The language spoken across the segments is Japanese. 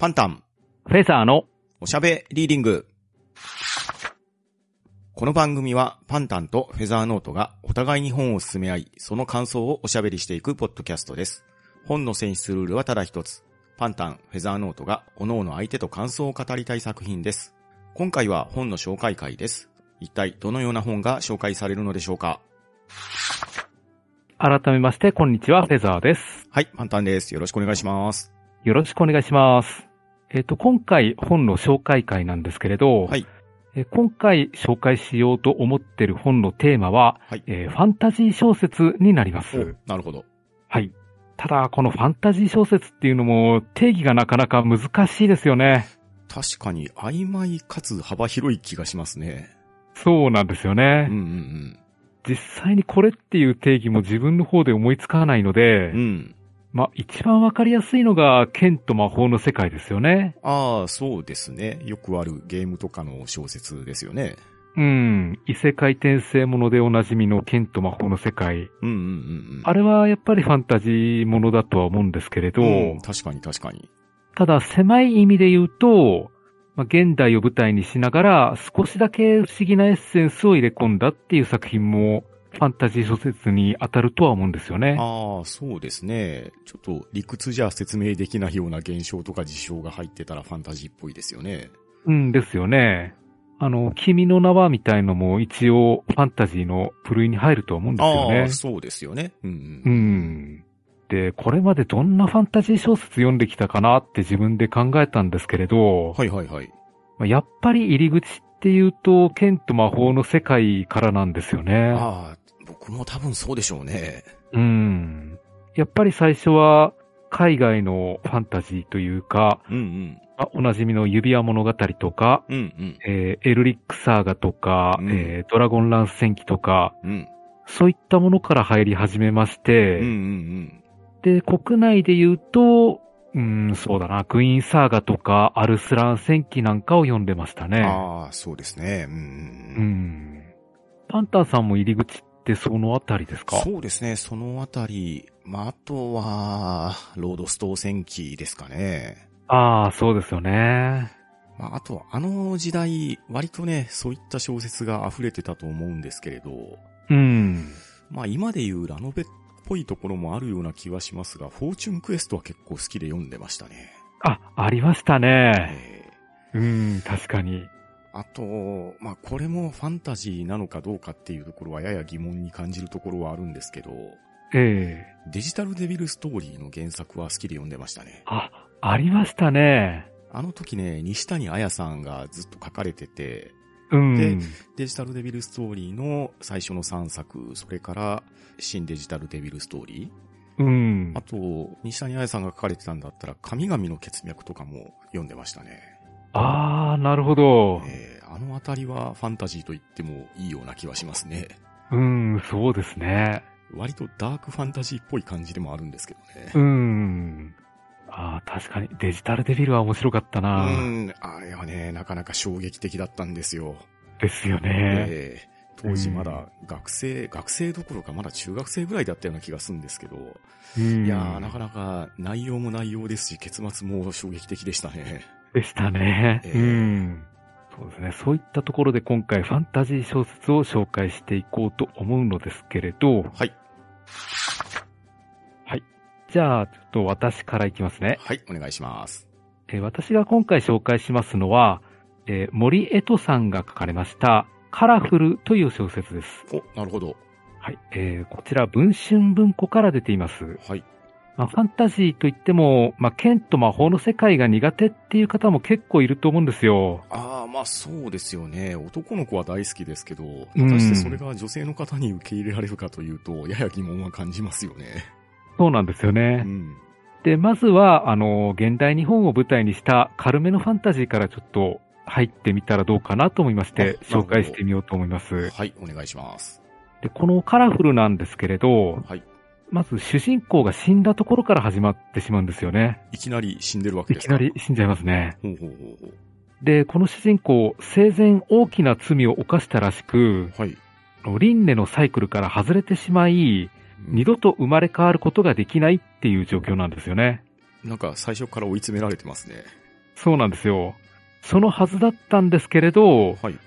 パンタン、フェザーのおしゃべリーディング。この番組はパンタンとフェザーノートがお互いに本を進め合い、その感想をおしゃべりしていくポッドキャストです。本の選出ルールはただ一つ。パンタン、フェザーノートが各々相手と感想を語りたい作品です。今回は本の紹介会です。一体どのような本が紹介されるのでしょうか？改めまして、こんにちは、フェザーです。はい、パンタンです。よろしくお願いします。よろしくお願いします。えっ、と、今回本の紹介会なんですけれど、はいえー今回紹介しようと思ってる本のテーマは、はいえーファンタジー小説になります。なるほど。はい。ただ、このファンタジー小説っていうのも定義がなかなか難しいですよね。確かに曖昧かつ幅広い気がしますね。そうなんですよね。うんうん実際にこれっていう定義も自分の方で思いつかないので、うん。うん。まあ、一番わかりやすいのが剣と魔法の世界ですよね。ああ、そうですね。よくあるゲームとかの小説ですよね。うん。異世界転生ものでおなじみの剣と魔法の世界。うんうんうんうん。あれはやっぱりファンタジーものだとは思うんですけれど、うん確かに確かに。ただ狭い意味で言うと、まあ、現代を舞台にしながら少しだけ不思議なエッセンスを入れ込んだっていう作品もファンタジー小説に当たるとは思うんですよね。ああ、そうですね。ちょっと理屈じゃ説明できないような現象とか事象が入ってたらファンタジーっぽいですよね。うんですよね。あの、君の名はみたいのも一応ファンタジーの部類に入ると思うんですよねああ、。そうですよね。うんううん。ん。で、これまでどんなファンタジー小説読んできたかなって自分で考えたんですけれど、はいはいはい。まあやっぱり入り口っていうと、剣と魔法の世界からなんですよね。ああ、僕も多分そうでしょうね。うん。やっぱり最初は、海外のファンタジーというか、うんうん。まあおなじみの指輪物語とか、うんうん。えーエルリックサーガとか、うんえードラゴンランス戦記とか、うん。そういったものから入り始めまして、うんうんで、国内で言うと、うん、そうだな、クイーンサーガとか、アルスラン戦記なんかを読んでましたうん。ね。ああ、そうですね。うんううんうん。ん。パンタンさんも入り口ってそのあたりですか？そうですね。そのあたり、まあ、あとは、ロードストー戦記ですかね。ああ、そうですよね。まあ、あと、あの時代、割とね、そういった小説が溢れてたと思うんですけれど、うん。まあ、今で言うラノベっぽいところもあるような気はしますが、フォーチュンクエストは結構好きで読んでましたね。あ、ありましたね。えうん、確かに。ーあと、まあ、これもファンタジーなのかどうかっていうところはやや疑問に感じるところはあるんですけど、ええデジタルデビルストーリーの原作は好きで読んでましたね。あ、ありましたね。あの時ね、西谷彩さんがずっと書かれてて、うん。でデジタルデビルストーリーの最初の3作、それから新デジタルデビルストーリー。うんあ。と、西谷彩さんが書かれてたんだったら、神々の血脈とかも読んでましたね。ああ、なるほど。えーあのあたりはファンタジーと言ってもいいような気はしますね。うん、そうですね。割とダークファンタジーっぽい感じでもあるんですけどね。うん。ああ、確かにデジタルデビルは面白かったうな。ん、あれはね、なかなか衝撃的だったんですよ。ですよね。えー当時まだ学生、学生どころかまだ中学生ぐらいだったような気がするんですけど、うんいやー、なかなか内容も内容ですし、結末も衝撃的でしたね。でしたね。ええうん。そうですね。そういったところで今回ファンタジー小説を紹介していこうと思うのですけれど、はい。じゃあ、ちょっと私からいきますね。はい、お願いします。えー私が今回紹介しますのは、えー森江戸さんが書かれました、カラフルという小説です。お、なるほど。はい。えーこちら、文春文庫から出ています。はい。まあ、ファンタジーといっても、まあ、剣と魔法の世界が苦手っていう方も結構いると思うんですよ。ああ、まあそうですよね。男の子は大好きですけど、うん果たしてそれが女性の方に受け入れられるかというと、やや疑問は感じますよね。そうなんですようね。ん。で、まずは、あの、現代日本を舞台にした軽めのファンタジーからちょっと入ってみたらどうかなと思いまして、紹介してみようと思います。はい、お願いします。で、このカラフルなんですけれど、はい。まず主人公が死んだところから始まってしまうんですよね。いきなり死んでるわけいきですか？なり死んじゃいますね。ほうほうほうほう。で、この主人公、生前大きな罪を犯したらしく、はい。輪廻のサイクルから外れてしまい、二度と生まれ変わることができないっていう状況なんですよね。なんか最初から追い詰められてますね。そうなんですよ。そのはずだったんですけれど、はい。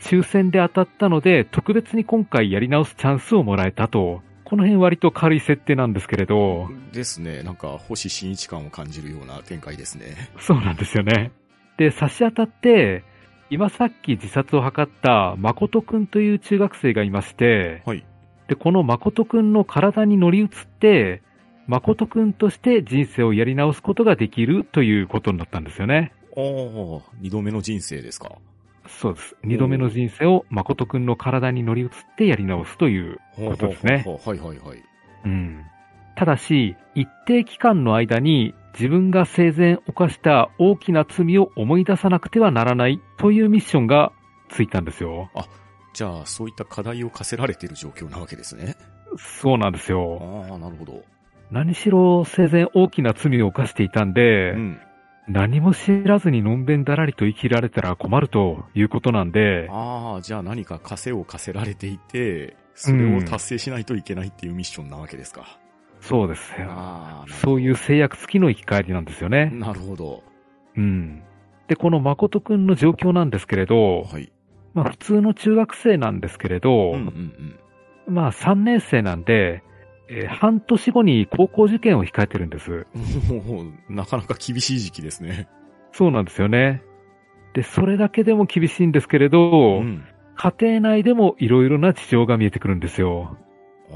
抽選で当たったので、特別に今回やり直すチャンスをもらえたと。この辺割と軽い設定なんですけれど、ですね。なんか、星新一感を感じるような展開ですね。そうなんですよね。で、差し当たって、今さっき自殺を図った誠くんという中学生がいまして、はい。で、この誠くんの体に乗り移って、誠くんとして人生をやり直すことができるということになったんですよね。ああ、二度目の人生ですか。そうです。二度目の人生を誠くんの体に乗り移ってやり直すということですね。はいはいはい。うん。ただし、一定期間の間に自分が生前犯した大きな罪を思い出さなくてはならないというミッションがついたんですよ。じゃあ、そういった課題を課せられている状況なわけですね。そうなんですあよ。あ、なるほど。何しろ生前大きな罪を犯していたんで、うん。何も知らずにのんべんだらりと生きられたら困るということなんで、ああ、じゃあ何か枷を課せられていて、それを達成しないといけないっていうミッションなわけですか。そうですよ。ああ、そういう制約付きの生き返りなんですよね。なるほど。うん。で、この誠くんの状況なんですけれど、はい。まあ普通の中学生なんですけれど、うんうんまあ3年生なんで、えー半年後に高校受験を控えてるんです。うん。もう、なかなか厳しい時期ですね。そうなんですよね。で、それだけでも厳しいんですけれど、うん。家庭内でもいろいろな事情が見えてくるんですよ。あ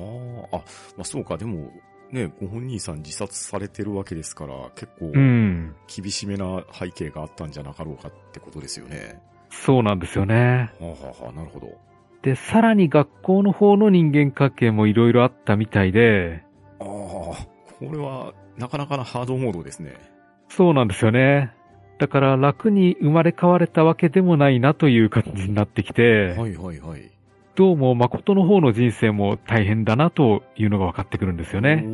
あ、あ、まあそうか、でも、ね、ご本人さん自殺されてるわけですから、結構うん。厳しめな背景があったんじゃなかろうかってことですよね。そうなんですよね。はあ、はあはあ、なるほど。で、さらに学校の方の人間関係もいろいろあったみたいで、ああ、これは、なかなかなハードモードですね。そうなんですよね。だから楽に生まれ変われたわけでもないなという感じになってきて、はいはいはい。どうも誠の方の人生も大変だなというのが分かってくるんですよね。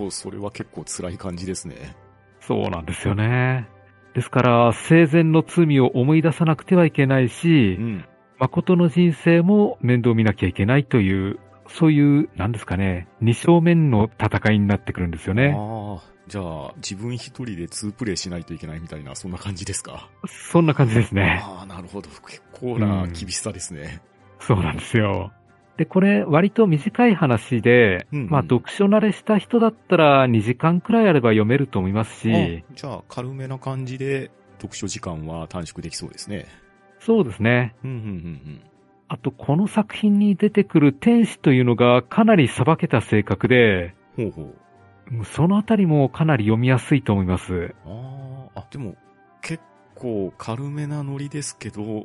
おお、それは結構辛い感じですね。そうなんですよね。ですから、生前の罪を思い出さなくてはいけないしう、ん。誠の人生も面倒見なきゃいけないという、そういう、なんですかね、二正面の戦いになってくるんですよね。ああ、じゃあ、自分一人で2プレイしないといけないみたいな、そんな感じですか？そんな感じですね。ああ、なるほど。結構な厳しさですね。そうなんですよ。で、これ、割と短い話で、うんうんまあ、読書慣れした人だったら2時間くらいあれば読めると思いますし、あじゃあ、軽めな感じで、読書時間は短縮できそうですね。そうですね。うん、うん、うん、あと、この作品に出てくる天使というのがかなり裁けた性格で、うん。ほうほう。そのあたりもかなり読みやすいと思います。ああ、あ、でも、結構軽めなノリですけど、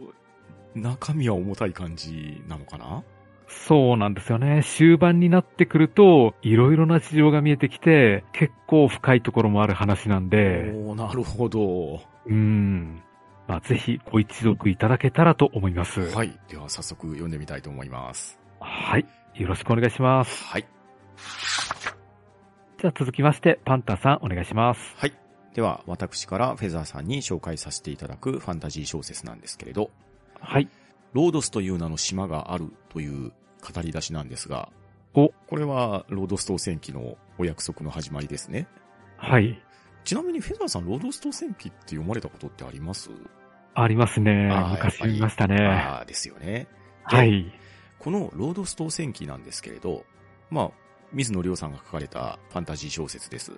中身は重たい感じなのかな？そうなんですよね。終盤になってくると、いろいろな事情が見えてきて、結構深いところもある話なんで、おーなるほど。うん。まあ、ぜひご一読いただけたらと思います。はい。では、早速読んでみたいと思います。はい。よろしくお願いします。はい。じゃあ続きまして、パンタンさんお願いします。はい。では、私からフェザーさんに紹介させていただくファンタジー小説なんですけれど、はい。ロードスという名の島があるという語り出しなんですが、おこれはロードス当選記のお約束の始まりですね。はい。ちなみにフェザーさん、ロードス当選記って読まれたことってあります？ありますね昔見ましたね。ああ、ですよね。はい。このロードス当選記なんですけれど、まあ、水野亮さんが書かれたファンタジー小説です。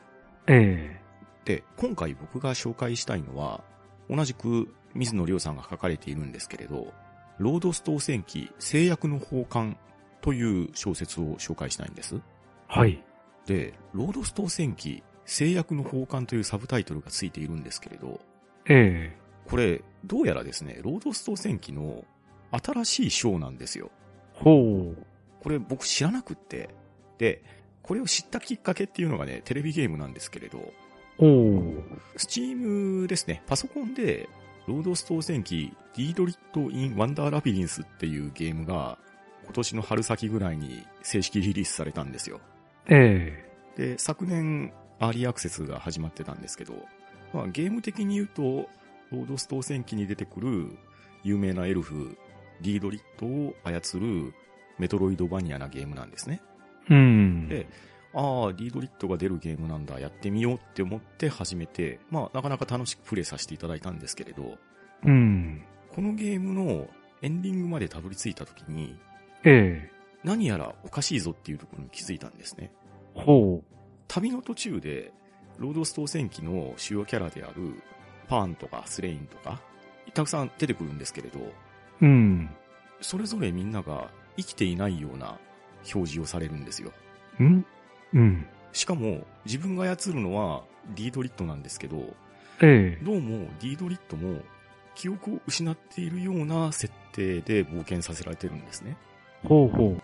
えで、今回僕が紹介したいのは、同じく水野亮さんが書かれているんですけれど、ロードス当選記制約の奉還という小説を紹介したいんです。えはい。で、ロードス島戦記誓約の宝冠というサブタイトルがついているんですけれど、えこれ、どうやらですね、ロードス島戦記の新しい章なんですよ。えほう。これ僕知らなくって。で、これを知ったきっかけっていうのがね、テレビゲームなんですけれど、おー。 Steam ですね、パソコンで、ロードス島戦記、ディードリット・イン・ワンダー・ラビリンスっていうゲームが、今年の春先ぐらいに正式リリースされたんですよ。えで、昨年、アーリーアクセスが始まってたんですけど、まあ、ゲーム的に言うと、ロードス当選記に出てくる有名なエルフ、ディードリットを操るメトロイドバニアなゲームなんですね。えうん。でああ、ディードリットが出るゲームなんだ、やってみようって思って始めて、まあ、なかなか楽しくプレイさせていただいたんですけれど、うん。このゲームのエンディングまでたどり着いた時に、ええ何やらおかしいぞっていうところに気づいたんですね。ほ旅の途中で、ロードストー戦記の主要キャラである、パーンとかスレインとか、たくさん出てくるんですけれど、う。うん。それぞれみんなが生きていないような表示をされるんですよ。ん？うん。しかも、自分が操るのはディードリットなんですけど、ええどうもディードリットも記憶を失っているような設定で冒険させられてるんですね。ほうほ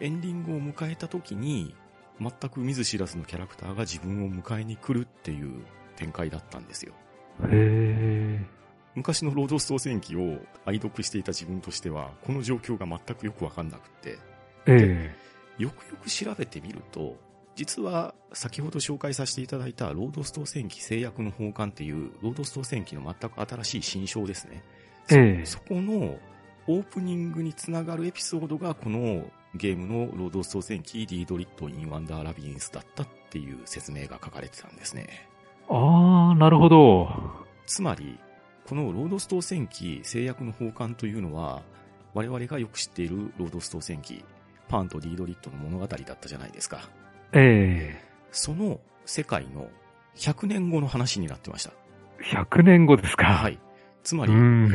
エンディングを迎えた時に、全く見ず知らずのキャラクターが自分を迎えに来るっていう展開だったんですよ。う。へえ。昔のロードストー戦記を愛読していた自分としては、この状況が全くよくわかんなくって、えよくよく調べてみると、実は先ほど紹介させていただいたロードストー戦記制約の奉還っていうロードストー戦記の全く新しい新章ですね。え。ええ。そこのオープニングにつながるエピソードがこのゲームのロードス島戦記ディードリット・イン・ワンダー・ラビリンスだったっていう説明が書かれてたんですね。ああ、なるほど。つまり、このロードス島戦記誓約の宝冠というのは、我々がよく知っているロードストー戦記、パーンとディードリットの物語だったじゃないですか。えその世界の100年後の話になってました。え。100年後ですか。はい。つまり、うん。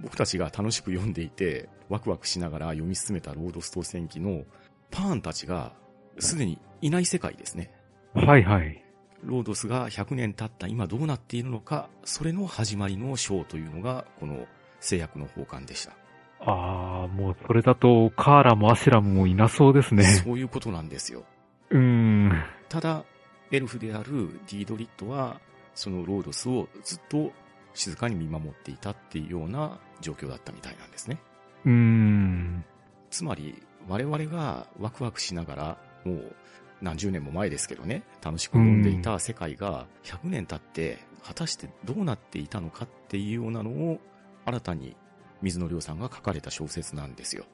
僕たちが楽しく読んでいて、ワクワクしながら読み進めたロードストー戦記のパーンたちが、すでにいない世界ですね。はいはい。ロードスが100年経った今どうなっているのか、それの始まりの章というのが、この制約の奉還でした。ああ、もうそれだと、カーラもアシュラムもいなそうですね。そういうことなんですよ。うん。ただ、エルフであるディードリットは、そのロードスをずっと静かに見守っていたっていうような状況だったみたいなんですね。うん。つまり、我々がワクワクしながら、もう何十年も前ですけどね、楽しく読んでいた世界が100年経って、果たしてどうなっていたのかっていうようなのを、新たに水野亮さんが書かれた小説なんですよ。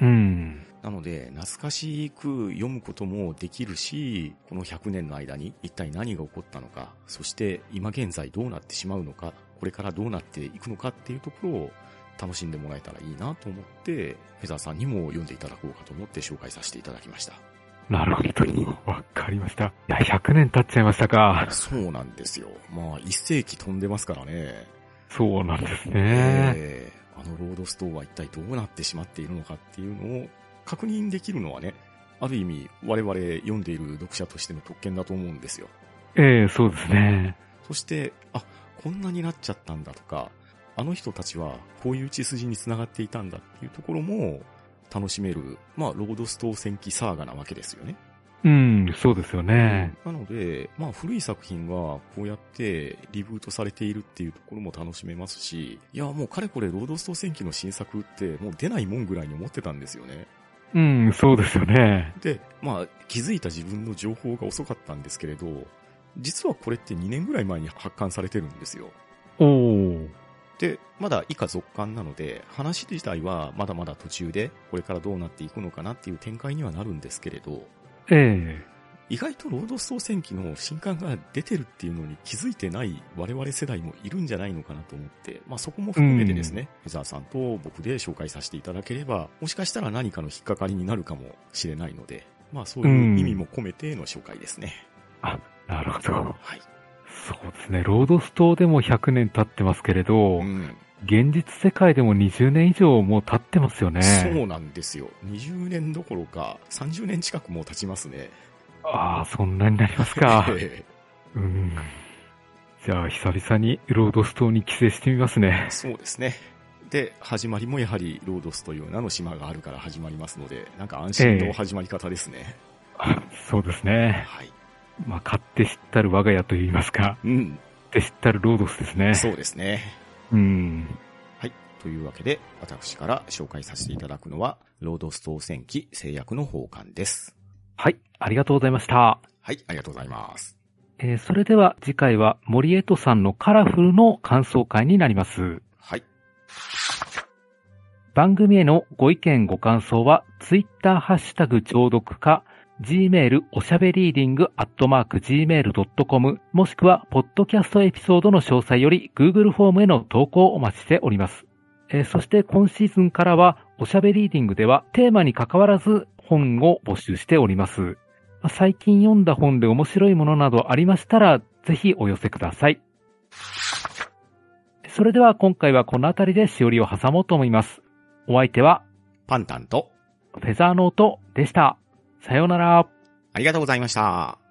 うん。なので、懐かしく読むこともできるし、この100年の間に一体何が起こったのか、そして今現在どうなってしまうのか、これからどうなっていくのかっていうところを楽しんでもらえたらいいなと思って、フェザーさんにも読んでいただこうかと思って紹介させていただきました。なるほど。わかりました。いや、100年経っちゃいましたか。そうなんですよ。まあ、一世紀飛んでますからね。そうなんですね。えーあのロードストーは一体どうなってしまっているのかっていうのを確認できるのはね、ある意味我々読んでいる読者としての特権だと思うんですよ。ええそうですね。そして、あ、こんなになっちゃったんだとか、あの人たちはこういう血筋に繋がっていたんだっていうところも楽しめる、まあ、ロードストー戦記サーガなわけですよね。うん、そうですよね。なので、まあ、古い作品がこうやってリブートされているっていうところも楽しめますし、いや、もうかれこれロードストー戦記の新作ってもう出ないもんぐらいに思ってたんですよね。うん、そうですよね。で、まあ、気づいた自分の情報が遅かったんですけれど、実はこれって2年ぐらい前に発刊されてるんですよ。おー。で、まだ以下続刊なので、話自体はまだまだ途中で、これからどうなっていくのかなっていう展開にはなるんですけれど、え意外とロードストー戦記の新刊が出てるっていうのに気づいてない我々世代もいるんじゃないのかなと思って、まあそこも含めてですね、フェザーさんと僕で紹介させていただければ、もしかしたら何かの引っかかりになるかもしれないので、まあそういう意味も込めての紹介ですね。えなるほど。はい。そうですね。ロードストーでも100年経ってますけれど、うん。現実世界でも20年以上もう経ってますよね。そうなんですよ。20年どころか30年近くもう経ちますね。ああ、そんなになりますか。えうん。じゃあ、久々にロードストーに帰省してみますねえ。そうですね。で、始まりもやはりロードスという名の島があるから始まりますので、なんか安心の始まり方ですね。あそうですね。はい。まあ、買って知ったる我が家といいますか、うん。買って知ったるロードスですね。そうですね。うん。はい。というわけで、私から紹介させていただくのは、ロードストー戦記制約の奉還です。はい、ありがとうございました。はい、ありがとうございます。えーそれでは次回は森江戸さんのカラフルの感想会になります。はい。番組へのご意見ご感想は、ツイッターハッシュタグ聴読か、gmail おしゃべりーディングアットマーク gmail.com もしくは、ポッドキャストエピソードの詳細より Google フォームへの投稿をお待ちしております。えーそして今シーズンからは、おしゃべりーディングではテーマに関わらず本を募集しております。まあ最近読んだ本で面白いものなどありましたら、ぜひお寄せください。それでは今回はこの辺りでしおりを挟もうと思います。お相手は、パンタンと、フェザーノートでした。さようなら。ありがとうございました。